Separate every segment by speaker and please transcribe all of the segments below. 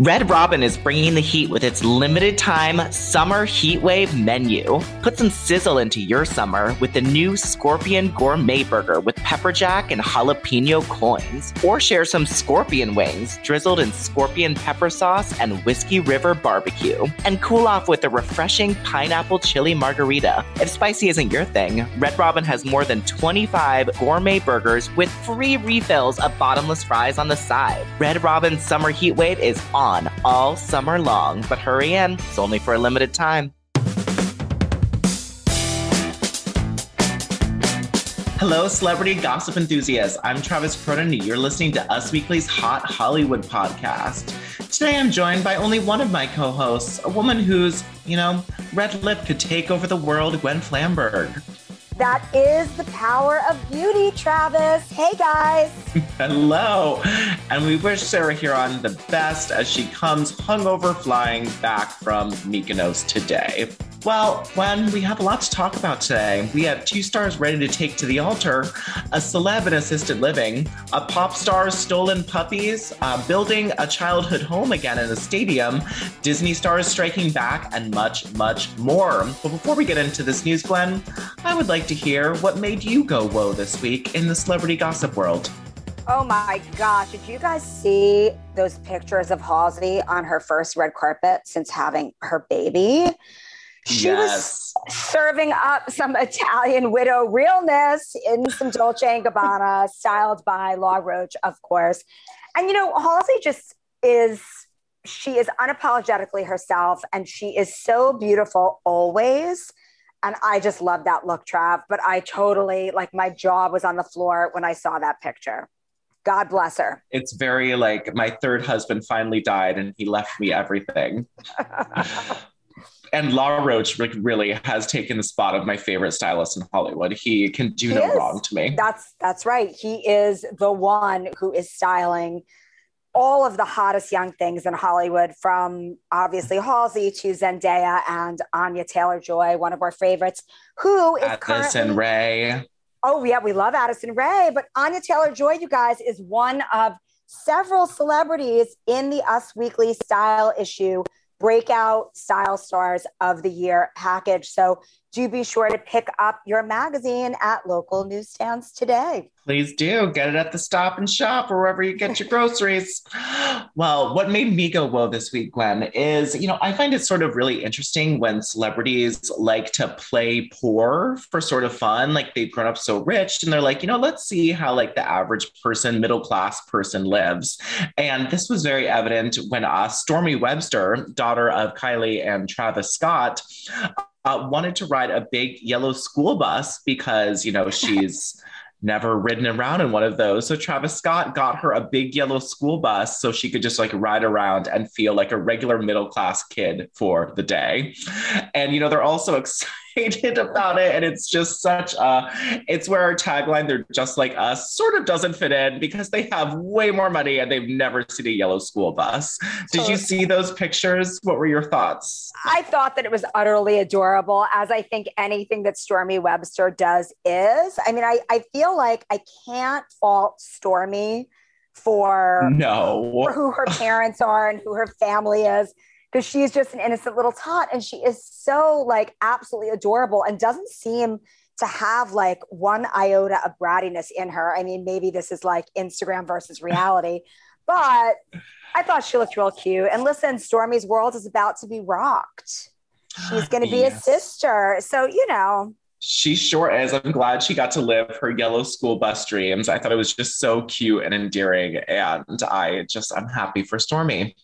Speaker 1: Red Robin is bringing the heat with its limited time summer heatwave menu. Put some sizzle into your summer with the new Scorpion Gourmet Burger with pepper jack and jalapeno coins. Or share some scorpion wings drizzled in scorpion pepper sauce and Whiskey River barbecue. And cool off with a refreshing pineapple chili margarita. If spicy isn't your thing, Red Robin has more than 25 gourmet burgers with free refills of bottomless fries on the side. Red Robin's summer heatwave is on on all summer long, but hurry in, it's only for a limited time. Hello, celebrity gossip enthusiasts. I'm Travis Cronin. And you're listening to Us Weekly's Hot Hollywood podcast. Today I'm joined by only one of my co hosts, a woman whose, you know, red lip could take over the world, Gwen Flamberg.
Speaker 2: That is the power of beauty, Travis. Hey, guys.
Speaker 1: Hello. And we wish Sarah Hearon the best as she comes hungover flying back from Mykonos today. Well, Gwen, we have a lot to talk about today. We have two stars ready to take to the altar, a celeb in assisted living, a pop star's stolen puppies, uh, building a childhood home again in a stadium, Disney stars striking back, and much, much more. But before we get into this news, Gwen, I would like to hear what made you go whoa this week in the celebrity gossip world.
Speaker 2: Oh my gosh, did you guys see those pictures of Halsey on her first red carpet since having her baby? She yes. was serving up some Italian widow realness in some Dolce and Gabbana, styled by Law Roach, of course. And you know, Halsey just is she is unapologetically herself and she is so beautiful always. And I just love that look, Trav. But I totally like my jaw was on the floor when I saw that picture. God bless her.
Speaker 1: It's very like my third husband finally died and he left me everything. and Law Roach really has taken the spot of my favorite stylist in Hollywood. He can do he no is. wrong to me.
Speaker 2: That's that's right. He is the one who is styling all of the hottest young things in Hollywood, from obviously Halsey to Zendaya and Anya Taylor Joy, one of our favorites, who is
Speaker 1: Addison currently, Rae.
Speaker 2: Oh yeah, we love Addison Rae, but Anya Taylor Joy, you guys, is one of several celebrities in the Us Weekly style issue breakout style stars of the year package. So do be sure to pick up your magazine at local newsstands today.
Speaker 1: Please do. Get it at the stop and shop or wherever you get your groceries. well, what made me go whoa this week, Gwen, is, you know, I find it sort of really interesting when celebrities like to play poor for sort of fun. Like they've grown up so rich and they're like, you know, let's see how like the average person, middle class person lives. And this was very evident when uh, Stormi Webster, daughter of Kylie and Travis Scott, uh, wanted to ride a big yellow school bus because, you know, she's never ridden around in one of those. So Travis Scott got her a big yellow school bus so she could just like ride around and feel like a regular middle class kid for the day. And, you know, they're also excited excited about it. And it's just such a, it's where our tagline, they're just like us, sort of doesn't fit in because they have way more money and they've never seen a yellow school bus. Did you see those pictures? What were your thoughts?
Speaker 2: I thought that it was utterly adorable, as I think anything that Stormi Webster does is. I mean, I, I feel like I can't fault Stormi for,
Speaker 1: no.
Speaker 2: for who her parents are and who her family is because she's just an innocent little tot and she is so like absolutely adorable and doesn't seem to have like one iota of brattiness in her. I mean, maybe this is like Instagram versus reality, but I thought she looked real cute. And listen, Stormi's world is about to be rocked. She's going to be yes. a sister. So, you know,
Speaker 1: she sure is. I'm glad she got to live her yellow school bus dreams. I thought it was just so cute and endearing. And I just, I'm happy for Stormi.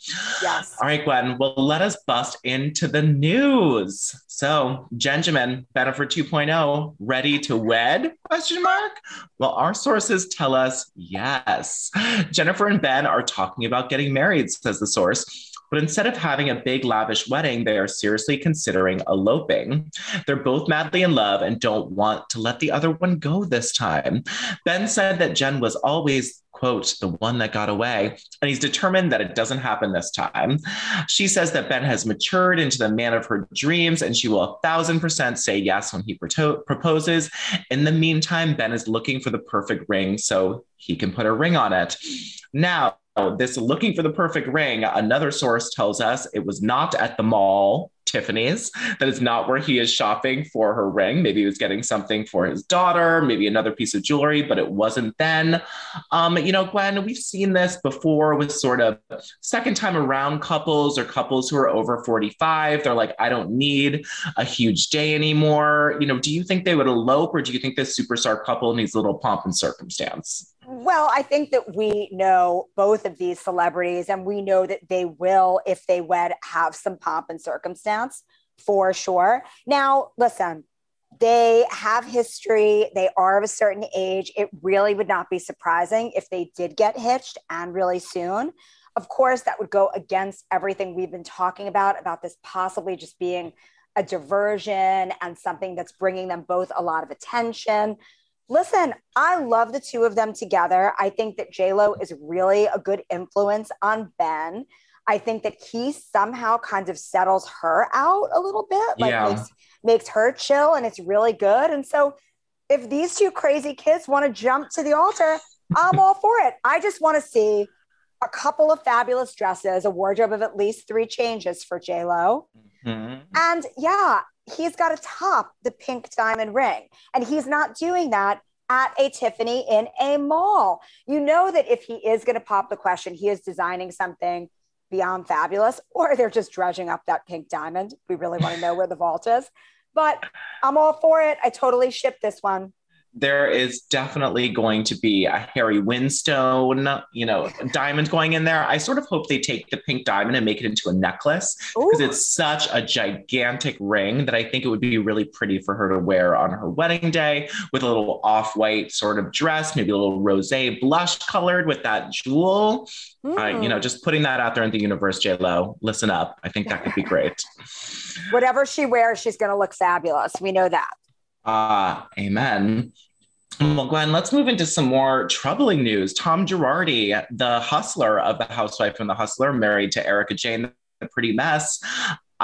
Speaker 2: Yes.
Speaker 1: All right, Gwen. Well, let us bust into the news. So, Benjamin, Bennifer 2.0, ready to wed? Question mark. Well, our sources tell us yes. Jennifer and Ben are talking about getting married, says the source. But instead of having a big, lavish wedding, they are seriously considering eloping. They're both madly in love and don't want to let the other one go this time. Ben said that Jen was always quote, the one that got away. And he's determined that it doesn't happen this time. She says that Ben has matured into the man of her dreams and she will a thousand percent say yes when he pro- proposes. In the meantime, Ben is looking for the perfect ring so he can put a ring on it. Now, this looking for the perfect ring, another source tells us it was not at the mall, Tiffany's. That is not where he is shopping for her ring. Maybe he was getting something for his daughter, maybe another piece of jewelry, but it wasn't then. Um, you know, Gwen, we've seen this before with sort of second time around couples or couples who are over 45. They're like, I don't need a huge day anymore. You know, do you think they would elope or do you think this superstar couple needs a little pomp and circumstance?
Speaker 2: Well, I think that we know both of these celebrities, and we know that they will, if they wed, have some pomp and circumstance for sure. Now, listen, they have history, they are of a certain age. It really would not be surprising if they did get hitched and really soon. Of course, that would go against everything we've been talking about, about this possibly just being a diversion and something that's bringing them both a lot of attention. Listen, I love the two of them together. I think that Lo is really a good influence on Ben. I think that he somehow kind of settles her out a little bit, like yeah. makes, makes her chill, and it's really good. And so, if these two crazy kids want to jump to the altar, I'm all for it. I just want to see a couple of fabulous dresses, a wardrobe of at least three changes for J Lo, mm-hmm. and yeah, he's got to top the pink diamond ring. And he's not doing that at a Tiffany in a mall. You know that if he is going to pop the question, he is designing something beyond fabulous, or they're just dredging up that pink diamond. We really want to know where the vault is. But I'm all for it. I totally ship this one
Speaker 1: there is definitely going to be a Harry Winston, you know, diamond going in there. I sort of hope they take the pink diamond and make it into a necklace because it's such a gigantic ring that I think it would be really pretty for her to wear on her wedding day with a little off-white sort of dress, maybe a little rosé blush colored with that jewel. Mm. Uh, you know, just putting that out there in the universe, J Lo. Listen up. I think that could be great.
Speaker 2: Whatever she wears, she's going to look fabulous. We know that.
Speaker 1: Ah, uh, amen. Well, Gwen, let's move into some more troubling news. Tom Girardi, the hustler of The Housewife and The Hustler, married to Erika Jayne, the pretty mess,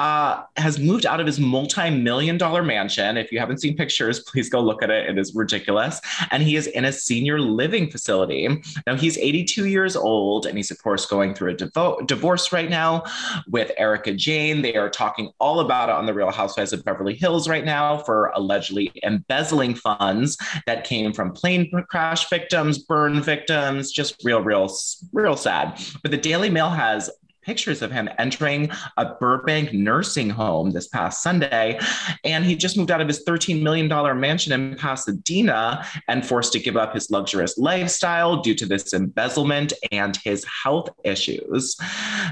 Speaker 1: uh, has moved out of his multi-million dollar mansion. If you haven't seen pictures, please go look at it. It is ridiculous. And he is in a senior living facility. Now he's 82 years old and he's of course going through a devo- divorce right now with Erika Jayne. They are talking all about it on the Real Housewives of Beverly Hills right now for allegedly embezzling funds that came from plane crash victims, burn victims, just real, real, real sad. But the Daily Mail has pictures of him entering a Burbank nursing home this past Sunday. And he just moved out of his $13 million mansion in Pasadena and forced to give up his luxurious lifestyle due to this embezzlement and his health issues.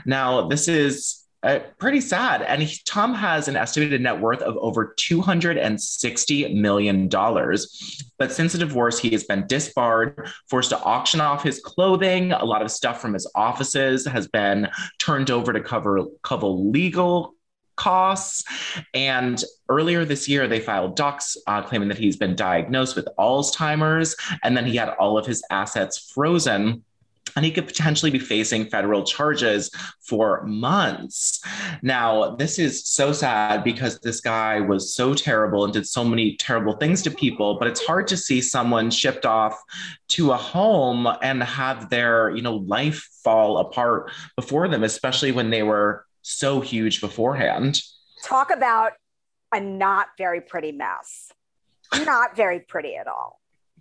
Speaker 1: Now, this is uh, pretty sad. And he, Tom has an estimated net worth of over $260 million. But since the divorce, he has been disbarred, forced to auction off his clothing. A lot of stuff from his offices has been turned over to cover, cover legal costs. And earlier this year, they filed docs uh, claiming that he's been diagnosed with Alzheimer's. And then he had all of his assets frozen and he could potentially be facing federal charges for months. Now, this is so sad because this guy was so terrible and did so many terrible things to people, but it's hard to see someone shipped off to a home and have their, you know, life fall apart before them, especially when they were so huge beforehand.
Speaker 2: Talk about a not very pretty mess. Not very pretty at all.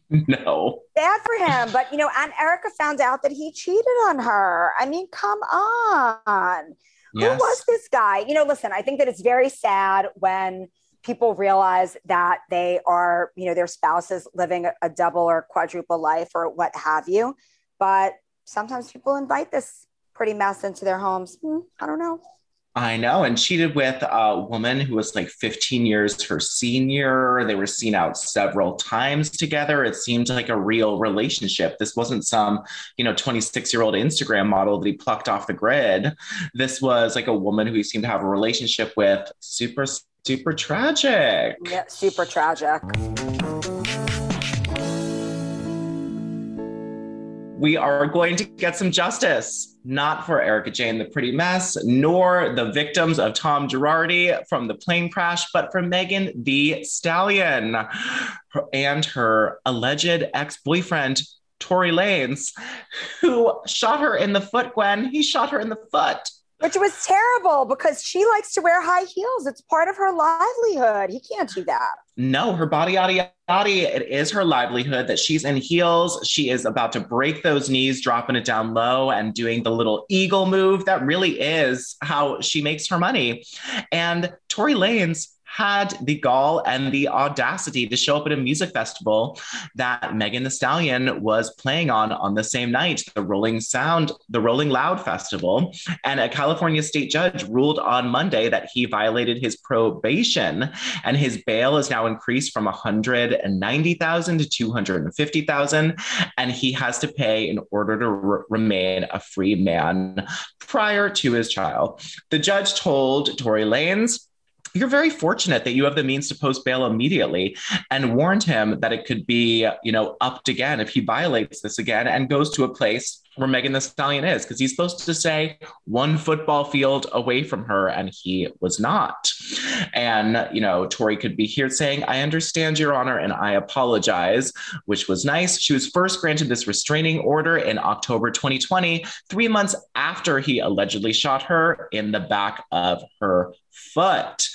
Speaker 1: No.
Speaker 2: Bad for him. But, you know, and Erika found out that he cheated on her. I mean, come on. Yes. Who was this guy? You know, listen, I think that it's very sad when people realize that they are, you know, their spouses living a double or quadruple life or what have you. But sometimes people invite this pretty mess into their homes. Hmm, I don't know.
Speaker 1: I know, and cheated with a woman who was like 15 years her senior. They were seen out several times together. It seemed like a real relationship. This wasn't some, you know, 26 year old Instagram model that he plucked off the grid. This was like a woman who he seemed to have a relationship with. Super, super tragic.
Speaker 2: Yeah, super tragic.
Speaker 1: We are going to get some justice, not for Erika Jayne, the pretty mess, nor the victims of Tom Girardi from the plane crash, but for Megan Thee Stallion and her alleged ex boyfriend, Tory Lanez, who shot her in the foot, Gwen. He shot her in the foot
Speaker 2: which was terrible because she likes to wear high heels. It's part of her livelihood. He can't do that.
Speaker 1: No, her body, yada, yada, it is her livelihood that she's in heels. She is about to break those knees, dropping it down low and doing the little eagle move. That really is how she makes her money. And Tory Lanez had the gall and the audacity to show up at a music festival that Megan Thee Stallion was playing on on the same night, the Rolling Sound, the Rolling Loud Festival. And a California state judge ruled on Monday that he violated his probation and his bail is now increased from 190,000 to 250,000 and he has to pay in order to re- remain a free man prior to his trial. The judge told Tory Lanez you're very fortunate that you have the means to post bail immediately and warned him that it could be, you know, upped again if he violates this again and goes to a place where Megan Thee Stallion is, because he's supposed to say one football field away from her, and he was not. And, you know, Tory could be here saying, I understand, Your Honor, and I apologize, which was nice. She was first granted this restraining order in October 2020, three months after he allegedly shot her in the back of her foot.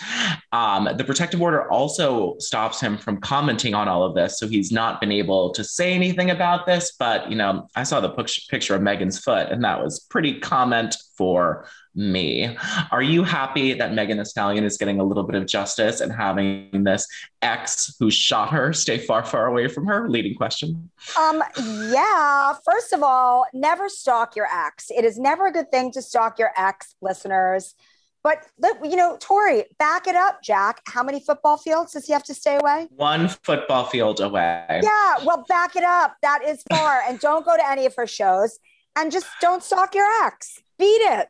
Speaker 1: Um, the protective order also stops him from commenting on all of this. So he's not been able to say anything about this. But, you know, I saw the picture of Megan's foot, and that was pretty comment for me. Are you happy that Megan Thee Stallion is getting a little bit of justice and having this ex who shot her stay far, far away from her? Leading question.
Speaker 2: Um, yeah. First of all, never stalk your ex. It is never a good thing to stalk your ex, listeners. But you know, Tory, back it up, Jack. How many football fields does he have to stay away?
Speaker 1: One football field away.
Speaker 2: Yeah, well, back it up. That is far. and don't go to any of her shows and just don't stalk your ex. Beat it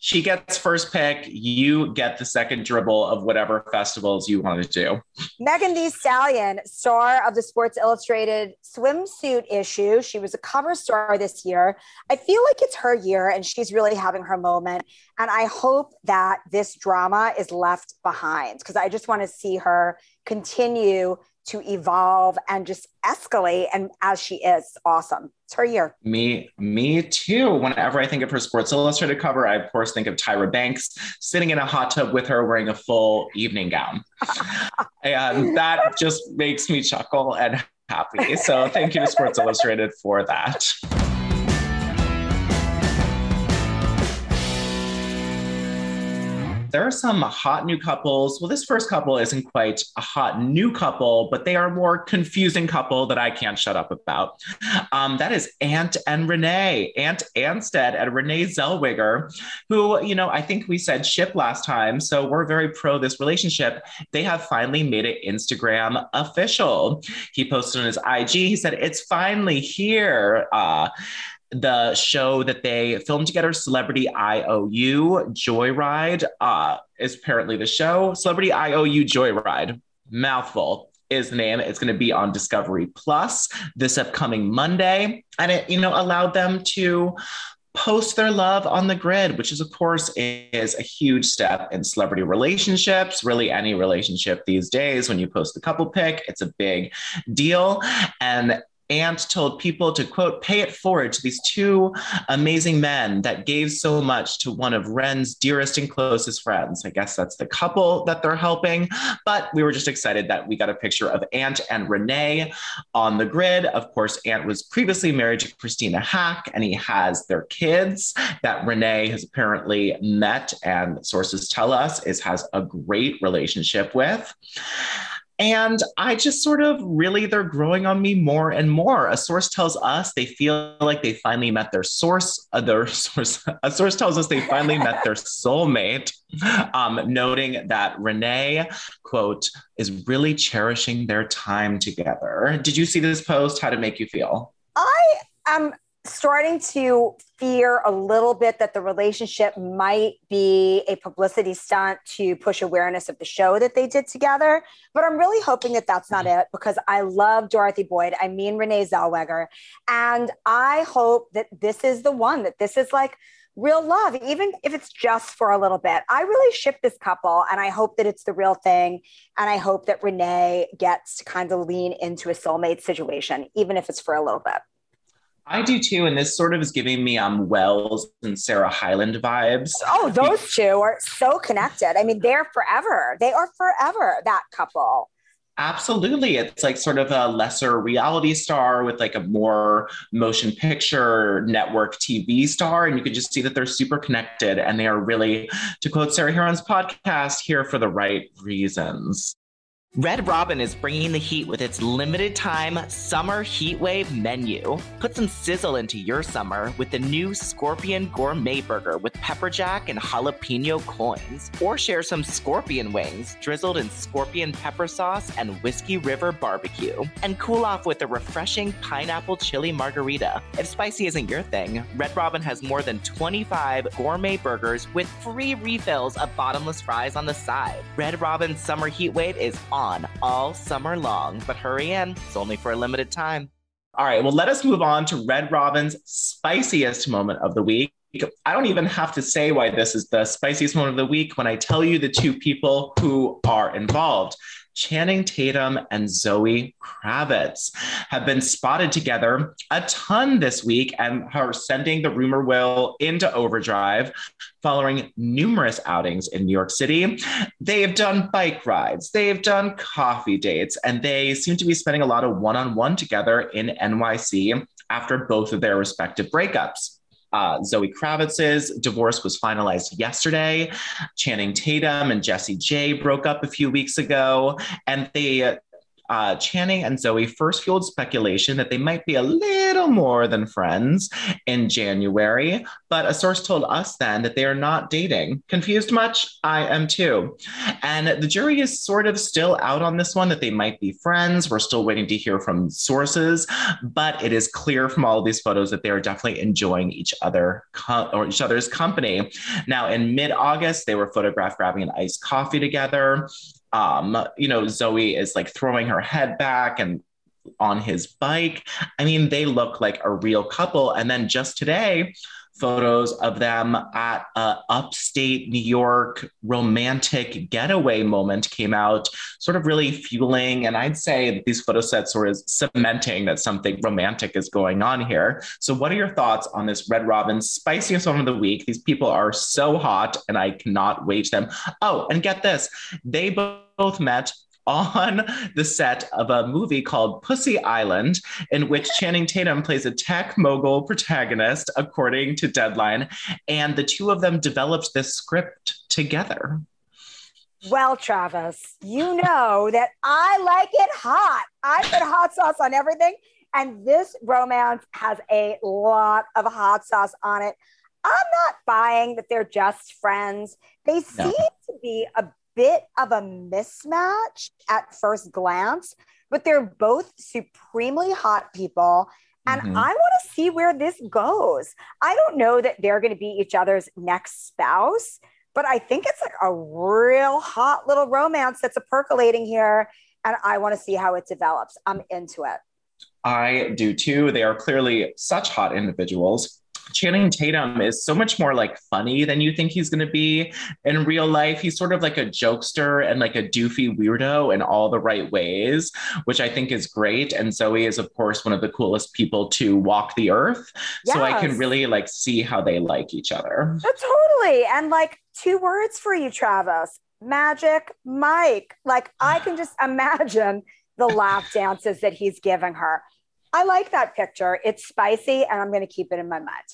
Speaker 1: she gets first pick. You get the second dribble of whatever festivals you want to do.
Speaker 2: Megan Thee Stallion, star of the Sports Illustrated swimsuit issue. She was a cover star this year. I feel like it's her year and she's really having her moment. And I hope that this drama is left behind because I just want to see her continue to evolve and just escalate and as she is awesome. It's her year.
Speaker 1: Me me too whenever i think of her sports illustrated cover i of course think of tyra banks sitting in a hot tub with her wearing a full evening gown. And that just makes me chuckle and happy. So thank you to sports illustrated for that there are some hot new couples. Well, this first couple isn't quite a hot new couple, but they are a more confusing couple that I can't shut up about. Um, that is Ant and Renee, Ant Anstead and Renee Zellweger, who, you know, I think we said ship last time. So we're very pro this relationship. They have finally made it Instagram official. He posted on his IG, he said, It's finally here. Uh, the show that they filmed together, Celebrity IOU Joyride, uh, is apparently the show. Celebrity IOU Joyride, mouthful is the name. It's going to be on Discovery Plus this upcoming Monday, and it you know allowed them to post their love on the grid, which is of course is a huge step in celebrity relationships, really any relationship these days. When you post the couple pic, it's a big deal, and Ant told people to quote, pay it forward to these two amazing men that gave so much to one of Ren's dearest and closest friends. I guess that's the couple that they're helping. But we were just excited that we got a picture of Ant and Renee on the grid. Of course, Ant was previously married to Christina Haack, and he has their kids that Renee has apparently met, and sources tell us is has a great relationship with. And I just sort of really, they're growing on me more and more. A source tells us they feel like they finally met their source. Uh, their source. A source tells us they finally met their soulmate, um, noting that Renee, quote, is really cherishing their time together. Did you see this post? How did it make you feel?
Speaker 2: I am starting to fear a little bit that the relationship might be a publicity stunt to push awareness of the show that they did together. But I'm really hoping that that's not it because I love Dorothy Boyd. I mean, Renee Zellweger. And I hope that this is the one, that this is like, real love, even if it's just for a little bit. I really ship this couple and I hope that it's the real thing. And I hope that Renee gets to kind of lean into a soulmate situation, even if it's for a little bit.
Speaker 1: I do too, and this sort of is giving me um Wells and Sarah Hyland vibes.
Speaker 2: Oh, those two are so connected. I mean, they're forever. They are forever that couple.
Speaker 1: Absolutely. It's like sort of a lesser reality star with like a more motion picture network TV star. And you can just see that they're super connected and they are really, to quote Sarah Hearon's podcast, here for the right reasons.
Speaker 3: Red Robin is bringing the heat with its limited time summer heatwave menu. Put some sizzle into your summer with the new Scorpion Gourmet Burger with pepper jack and jalapeno coins. Or share some scorpion wings drizzled in scorpion pepper sauce and Whiskey River barbecue. And cool off with a refreshing pineapple chili margarita. If spicy isn't your thing, Red Robin has more than 25 gourmet burgers with free refills of bottomless fries on the side. Red Robin's summer heatwave is on on all summer long, but hurry in, it's only for a limited time.
Speaker 1: All right, well, let us move on to Red Robin's spiciest moment of the week. I don't even have to say why this is the spiciest moment of the week when I tell you the two people who are involved. Channing Tatum and Zoe Kravitz have been spotted together a ton this week and are sending the rumor will into overdrive following numerous outings in New York City. They have done bike rides, they have done coffee dates, and they seem to be spending a lot of one on one together in NYC after both of their respective breakups. Uh, Zoe Kravitz's divorce was finalized yesterday. Channing Tatum and Jessie J broke up a few weeks ago, and they uh, Channing and Zoe first fueled speculation that they might be a little more than friends in January, but a source told us then that they are not dating. Confused much? I am too. And the jury is sort of still out on this one that they might be friends. We're still waiting to hear from sources, but it is clear from all these photos that they are definitely enjoying each other co- or each other's company. Now, in mid-August, they were photographed grabbing an iced coffee together um, you know, Zoe is like throwing her head back and on his bike. I mean, they look like a real couple. And then just today, photos of them at a upstate New York romantic getaway moment came out, sort of really fueling. And I'd say these photo sets were cementing that something romantic is going on here. So, what are your thoughts on this Red Robin spiciest one of the week? These people are so hot, and I cannot wait them. Oh, and get this they both met on the set of a movie called Pussy Island, in which Channing Tatum plays a tech mogul protagonist, according to Deadline. And the two of them developed this script together.
Speaker 2: Well, Travis, you know that I like it hot. I put hot sauce on everything. And this romance has a lot of hot sauce on it. I'm not buying that they're just friends. They seem to be a bit of a mismatch at first glance, but they're both supremely hot people. And mm-hmm. I want to see where this goes. I don't know that they're going to be each other's next spouse, but I think it's like a real hot little romance that's a percolating here. And I want to see how it develops. I'm into it.
Speaker 1: I do too. They are clearly such hot individuals. Channing Tatum is so much more like funny than you think he's going to be in real life. He's sort of like a jokester and like a doofy weirdo in all the right ways, which I think is great. And Zoe is, of course, one of the coolest people to walk the earth. Yes. So I can really like see how they like each other.
Speaker 2: Uh, totally. And like two words for you, Travis Magic Mike. Like I can just imagine the lap dances that he's giving her. I like that picture. It's spicy and I'm going to keep it in my mind.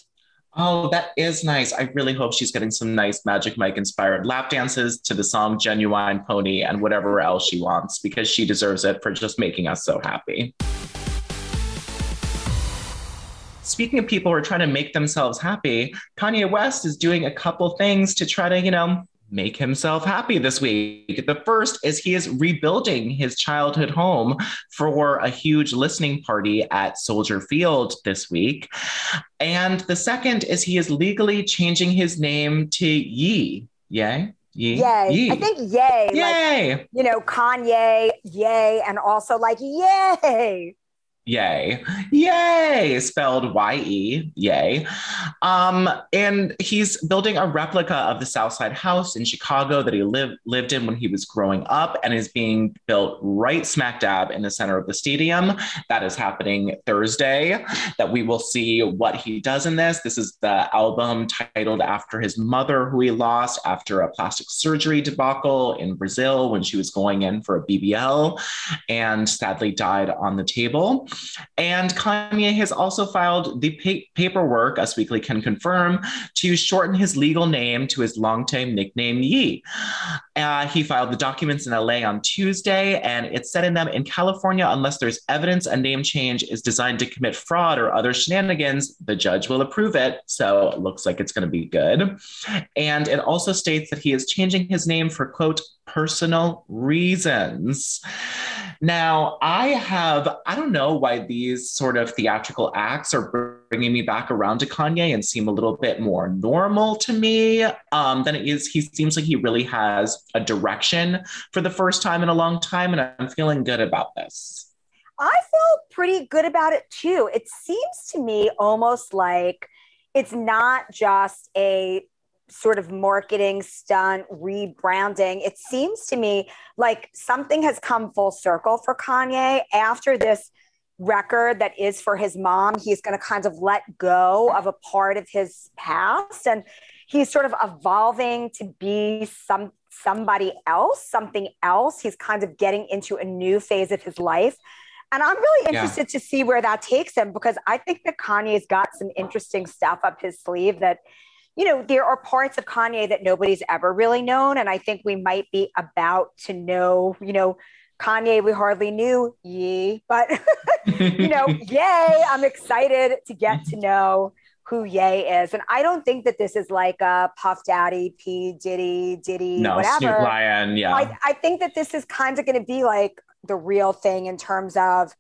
Speaker 1: Oh, that is nice. I really hope she's getting some nice Magic Mike inspired lap dances to the song Ginuwine Pony and whatever else she wants because she deserves it for just making us so happy. Speaking of people who are trying to make themselves happy, Kanye West is doing a couple things to try to, you know, make himself happy this week. The first is he is rebuilding his childhood home for a huge listening party at Soldier Field this week. And the second is he is legally changing his name to Ye. Yay.
Speaker 2: Yay. Yay. Yee. I think yay.
Speaker 1: Yay.
Speaker 2: Like, you know, Kanye, yay, and also like yay.
Speaker 1: Yay. Yay, spelled Y E, yay. Um, and he's building a replica of the Southside house in Chicago that he lived lived in when he was growing up and is being built right smack dab in the center of the stadium. That is happening Thursday. That we will see what he does in this. This is the album titled after his mother, who he lost after a plastic surgery debacle in Brazil when she was going in for a BBL and sadly died on the table. And Kanye has also filed the pa- paperwork, Us Weekly can confirm, to shorten his legal name to his longtime nickname Ye. Uh, he filed the documents in LA on Tuesday, and it said in them in California, unless there's evidence a name change is designed to commit fraud or other shenanigans, the judge will approve it. So it looks like it's going to be good. And it also states that he is changing his name for, quote, personal reasons. Now, I have, I don't know why these sort of theatrical acts are bringing me back around to Kanye and seem a little bit more normal to me um, than it is. He seems like he really has a direction for the first time in a long time, and I'm feeling good about this.
Speaker 2: I feel pretty good about it too. It seems to me almost like it's not just a sort of marketing stunt, rebranding. It seems to me like something has come full circle for Kanye after this record that is for his mom. He's going to kind of let go of a part of his past and he's sort of evolving to be some somebody else, something else. He's kind of getting into a new phase of his life. And I'm really interested yeah. to see where that takes him because I think that Kanye's got some interesting stuff up his sleeve that you know, there are parts of Kanye that nobody's ever really known. And I think we might be about to know, you know, Kanye, we hardly knew, ye, but, you know, yay, I'm excited to get to know who Ye is. And I don't think that this is like a Puff Daddy, P. Diddy, Diddy, no, whatever. Snoop
Speaker 1: Lion, yeah.
Speaker 2: I, I think that this is kind of going to be like the real thing in terms of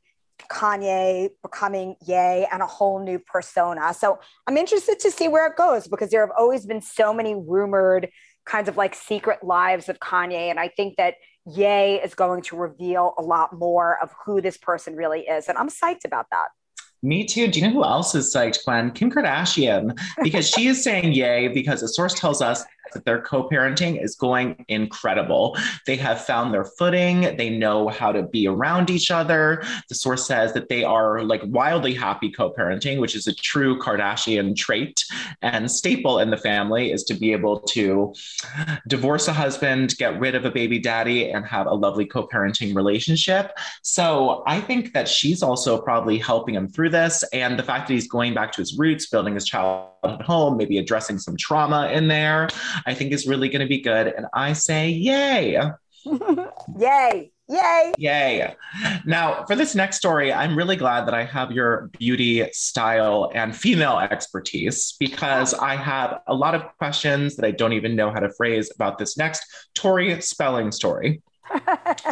Speaker 2: Kanye becoming Ye and a whole new persona. So I'm interested to see where it goes because there have always been so many rumored kinds of like secret lives of Kanye. And I think that Ye is going to reveal a lot more of who this person really is. And I'm psyched about that.
Speaker 1: Me too. Do you know who else is psyched, Gwen? Kim Kardashian, because she is saying yay because a source tells us that their co parenting is going incredible. They have found their footing, they know how to be around each other. The source says that they are like wildly happy co parenting, which is a true Kardashian trait and staple in the family is to be able to divorce a husband, get rid of a baby daddy, and have a lovely co parenting relationship. So I think that she's also probably helping him through this. And the fact that he's going back to his roots, building his child at home, maybe addressing some trauma in there, I think is really going to be good. And I say, yay.
Speaker 2: yay. Yay.
Speaker 1: Yay. Now, for this next story, I'm really glad that I have your beauty, style, and female expertise because I have a lot of questions that I don't even know how to phrase about this next Tori Spelling story.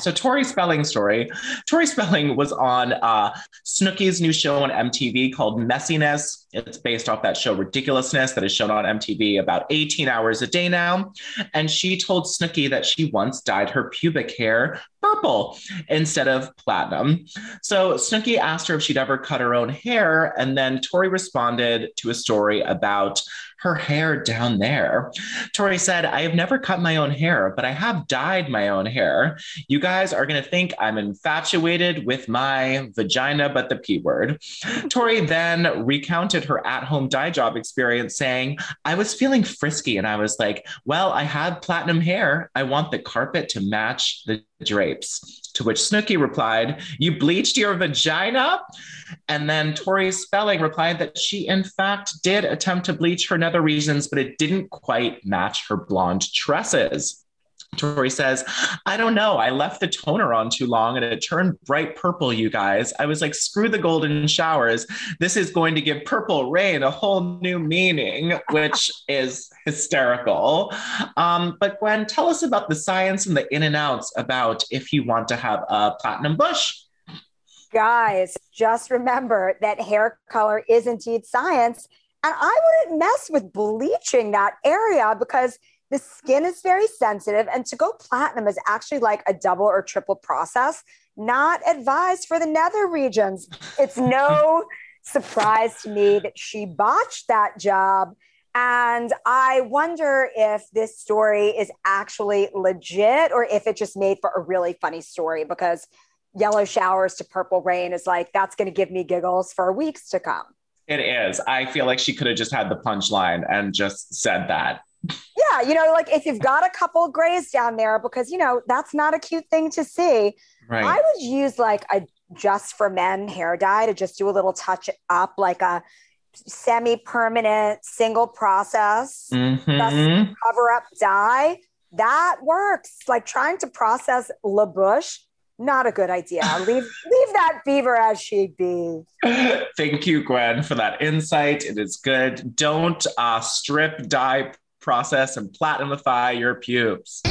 Speaker 1: So Tori Spelling story. Tori Spelling was on uh, Snooki's new show on MTV called Messiness. It's based off that show Ridiculousness that is shown on MTV about 18 hours a day now. And she told Snooki that she once dyed her pubic hair purple instead of platinum. So Snooki asked her if she'd ever cut her own hair. And then Tori responded to a story about her hair down there. Tori said, I have never cut my own hair, but I have dyed my own hair. You guys are going to think I'm infatuated with my vagina, but the P word. Tori then recounted her at home dye job experience, saying, I was feeling frisky and I was like, well, I have platinum hair. I want the carpet to match the drapes. To which Snooki replied, You bleached your vagina? And then Tori Spelling replied that she, in fact, did attempt to bleach her nether regions, but it didn't quite match her blonde tresses. Tori says, I don't know. I left the toner on too long and it turned bright purple, you guys. I was like, screw the golden showers. This is going to give purple rain a whole new meaning, which is hysterical. Um, but Gwen, tell us about the science and the in and outs about if you want to have a platinum bush.
Speaker 2: Guys, just remember that hair color is indeed science. And I wouldn't mess with bleaching that area because the skin is very sensitive, and to go platinum is actually like a double or triple process, not advised for the nether regions. It's no surprise to me that she botched that job. And I wonder if this story is actually legit or if it just made for a really funny story because yellow showers to purple rain is like, that's going to give me giggles for weeks to come.
Speaker 1: It is. I feel like she could have just had the punchline and just said that
Speaker 2: yeah, you know, like if you've got a couple of grays down there, because you know that's not a cute thing to see. Right. I would use like a just for men hair dye to just do a little touch up, like a semi-permanent single process mm-hmm. cover up dye. That works. Like trying to process La Bush, not a good idea. leave leave that beaver as she be.
Speaker 1: Thank you, Gwen, for that insight. It is good. Don't uh, strip dye process and platinumify your pubes.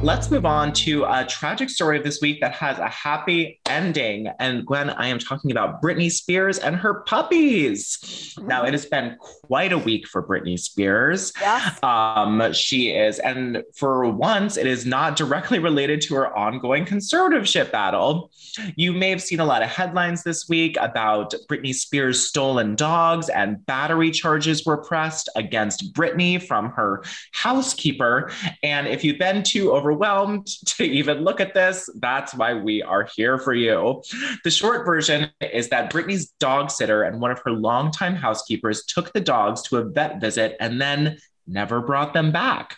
Speaker 1: Let's move on to a tragic story of this week that has a happy ending. And Gwen, I am talking about Britney Spears and her puppies. Now, it has been quite a week for Britney Spears.
Speaker 2: Yes.
Speaker 1: Um, she is, and for once, it is not directly related to her ongoing conservatorship battle. You may have seen a lot of headlines this week about Britney Spears' stolen dogs, and battery charges were pressed against Britney from her housekeeper. And if you've been too over overwhelmed to even look at this, that's why we are here for you. The short version is that Britney's dog sitter and one of her longtime housekeepers took the dogs to a vet visit and then never brought them back.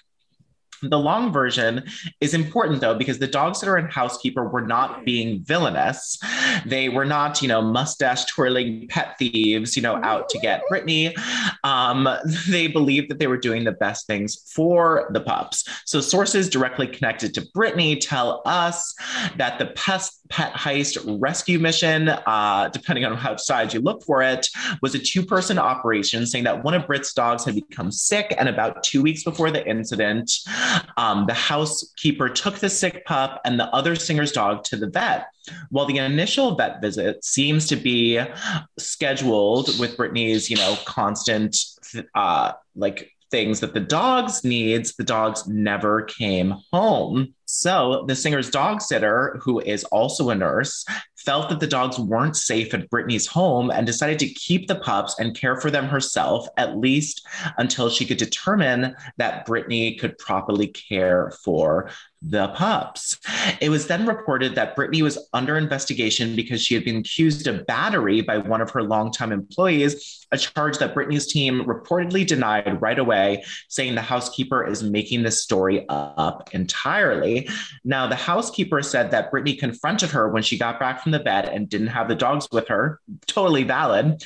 Speaker 1: The long version is important though, because the dog sitter and housekeeper were not being villainous. They were not, you know, mustache twirling pet thieves, you know, out to get Britney. Um, they believed that they were doing the best things for the pups. So sources directly connected to Britney tell us that the pest pet heist rescue mission, uh, depending on how side you look for it, was a two person operation, saying that one of Brit's dogs had become sick. And about two weeks before the incident, um, the housekeeper took the sick pup and the other singer's dog to the vet. While the initial vet visit seems to be scheduled with Britney's, you know, constant, uh, like things that the dogs needs, the dogs never came home. So the singer's dog sitter, who is also a nurse, felt that the dogs weren't safe at Britney's home and decided to keep the pups and care for them herself, at least until she could determine that Britney could properly care for the pups. It was then reported that Britney was under investigation because she had been accused of battery by one of her longtime employees, a charge that Britney's team reportedly denied right away, saying the housekeeper is making this story up entirely. Now, the housekeeper said that Britney confronted her when she got back from the bed and didn't have the dogs with her, totally valid,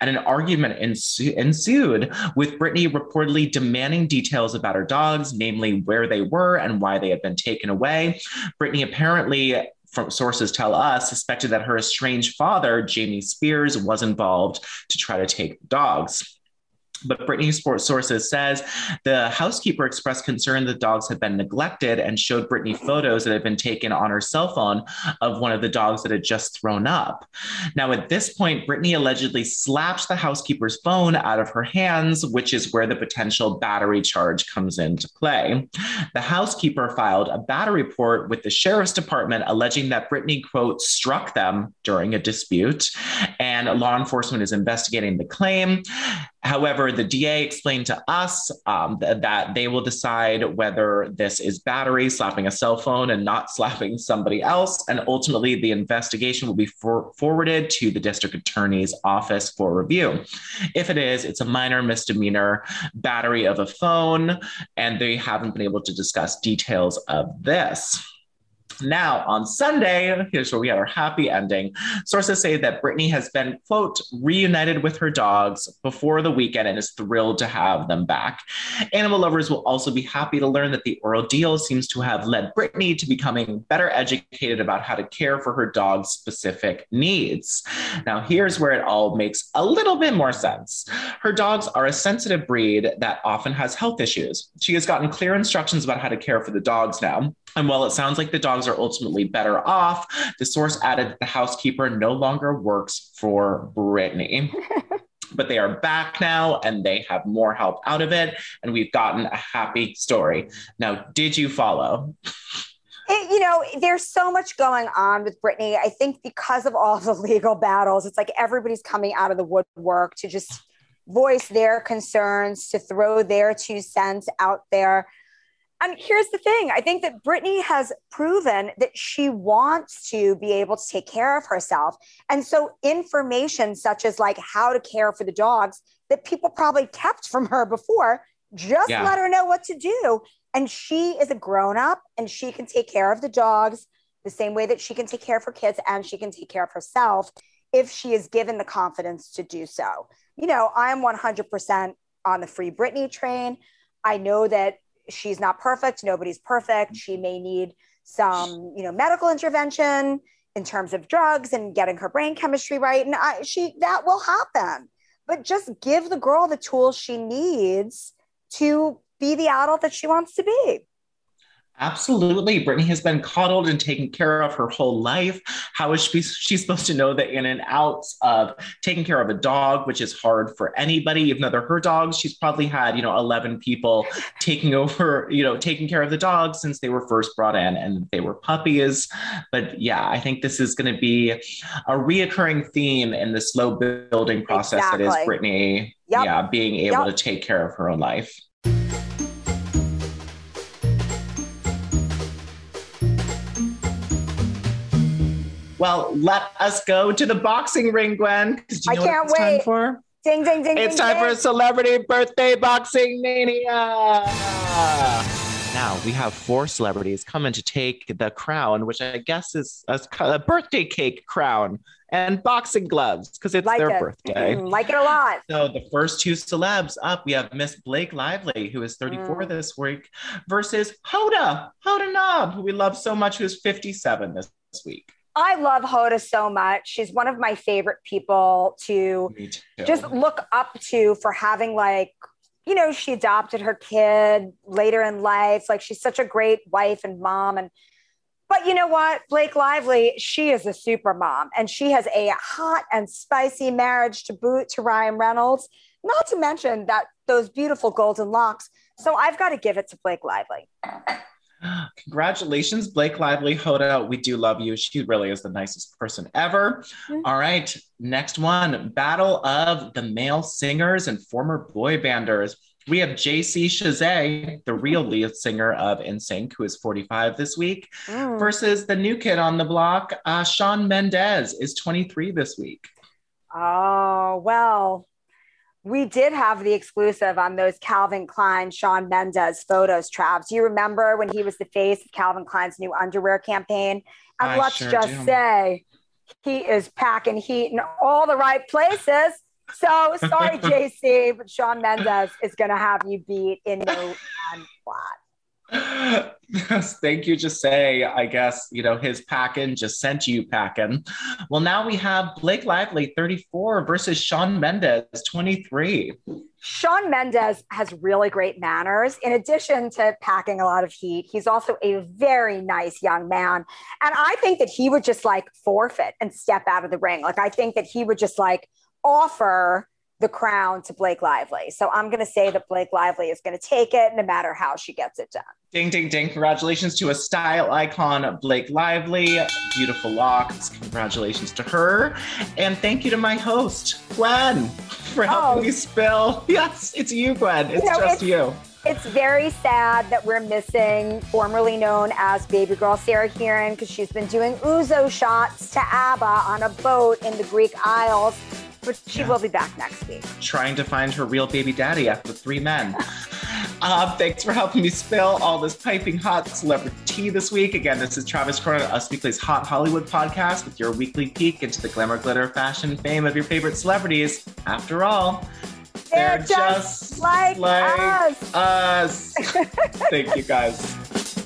Speaker 1: and an argument ensu- ensued with Britney reportedly demanding details about her dogs, namely where they were and why they had been taken away. Britney apparently from sources tell us, suspected that her estranged father, Jamie Spears, was involved to try to take the dogs. But Britney Sports Sources says the housekeeper expressed concern the dogs had been neglected and showed Britney photos that had been taken on her cell phone of one of the dogs that had just thrown up. Now, at this point, Britney allegedly slapped the housekeeper's phone out of her hands, which is where the potential battery charge comes into play. The housekeeper filed a battery report with the sheriff's department alleging that Britney, quote, struck them during a dispute, and law enforcement is investigating the claim. However, the DA explained to us um, th- that they will decide whether this is battery slapping a cell phone and not slapping somebody else. And ultimately, the investigation will be for- forwarded to the district attorney's office for review. If it is, it's a minor misdemeanor battery of a phone, and they haven't been able to discuss details of this. Now, on Sunday, here's where we had our happy ending. Sources say that Britney has been, quote, reunited with her dogs before the weekend and is thrilled to have them back. Animal lovers will also be happy to learn that the ordeal seems to have led Britney to becoming better educated about how to care for her dog's specific needs. Now, here's where it all makes a little bit more sense. Her dogs are a sensitive breed that often has health issues. She has gotten clear instructions about how to care for the dogs now. And while it sounds like the dogs are ultimately better off, the source added that the housekeeper no longer works for Britney. but they are back now and they have more help out of it. And we've gotten a happy story. Now, did you follow?
Speaker 2: It, you know, there's so much going on with Britney. I think because of all the legal battles, it's like everybody's coming out of the woodwork to just voice their concerns, to throw their two cents out there and here's the thing I think that Britney has proven that she wants to be able to take care of herself. And so, information such as like how to care for the dogs that people probably kept from her before, just yeah. let her know what to do. And she is a grown up and she can take care of the dogs the same way that she can take care of her kids and she can take care of herself if she is given the confidence to do so. You know, I'm 100% on the free Britney train. I know that she's not perfect. Nobody's perfect. She may need some, you know, medical intervention in terms of drugs and getting her brain chemistry right. And I, she that will happen. But just give the girl the tools she needs to be the adult that she wants to be.
Speaker 1: Absolutely. Britney has been coddled and taken care of her whole life. How is she, she supposed to know the in and outs of taking care of a dog, which is hard for anybody, even though they're her dogs? She's probably had, you know, 11 people taking over, you know, taking care of the dogs since they were first brought in and they were puppies. But yeah, I think this is going to be a reoccurring theme in the slow building process exactly. that is Britney. yep. yeah, being able yep. to take care of her own life. Well, let us go to the boxing ring, Gwen.
Speaker 2: You know I can't wait. Time for? Ding, ding, ding.
Speaker 1: It's
Speaker 2: ding,
Speaker 1: time
Speaker 2: ding.
Speaker 1: for a celebrity birthday boxing mania. Now we have four celebrities coming to take the crown, which I guess is a, a birthday cake crown and boxing gloves because it's like their it. birthday.
Speaker 2: Mm, like it a lot.
Speaker 1: So the first two celebs up, we have Miss Blake Lively, who is 34 mm. this week, versus Hoda, Hoda Kotb, who we love so much, who's 57 this, this week.
Speaker 2: I love Hoda so much. She's one of my favorite people to just look up to for having like, you know, she adopted her kid later in life. Like she's such a great wife and mom. And but you know what? Blake Lively, she is a super mom and she has a hot and spicy marriage to boot to Ryan Reynolds, not to mention that those beautiful golden locks. So I've got to give it to Blake Lively.
Speaker 1: Congratulations, Blake Lively, Hoda. We do love you. She really is the nicest person ever. Mm-hmm. All right, next one Battle of the Male Singers and Former Boy Banders. We have JC Chasez, the real lead singer of NSYNC, who is 45 this week, mm. versus the new kid on the block, uh, Shawn Mendes, is 23 this week.
Speaker 2: Oh, well, we did have the exclusive on those Calvin Klein Shawn Mendes photos. Do you remember when he was the face of Calvin Klein's new underwear campaign? And I let's sure just do. say he is packing heat in all the right places. So sorry, JC, but Shawn Mendes is going to have you beat in no flat.
Speaker 1: Thank you, just say. I guess, you know, his packing just sent you packing. Well, now we have Blake Lively, 34, versus Shawn Mendes, 23.
Speaker 2: Shawn Mendes has really great manners. In addition to packing a lot of heat, he's also a very nice young man. And I think that he would just like forfeit and step out of the ring. Like, I think that he would just like offer the crown to Blake Lively. So I'm going to say that Blake Lively is going to take it no matter how she gets it done.
Speaker 1: Ding, ding, ding. Congratulations to a style icon, Blake Lively. Beautiful locks. Congratulations to her. And thank you to my host, Gwen, for oh. helping oh. me spill. Yes, it's you, Gwen. It's you know, just it's, you.
Speaker 2: It's very sad that we're missing formerly known as baby girl Sarah Hearon because she's been doing ouzo shots to ABBA on a boat in the Greek Isles but she yeah. will be back next week.
Speaker 1: Trying to find her real baby daddy after three men. uh, thanks for helping me spill all this piping hot celebrity tea this week. Again, this is Travis Cronin, Us Weekly's Hot Hollywood podcast with your weekly peek into the glamour, glitter, fashion, fame of your favorite celebrities. After all,
Speaker 2: they're, they're just, just, like, like us.
Speaker 1: us. Thank you guys.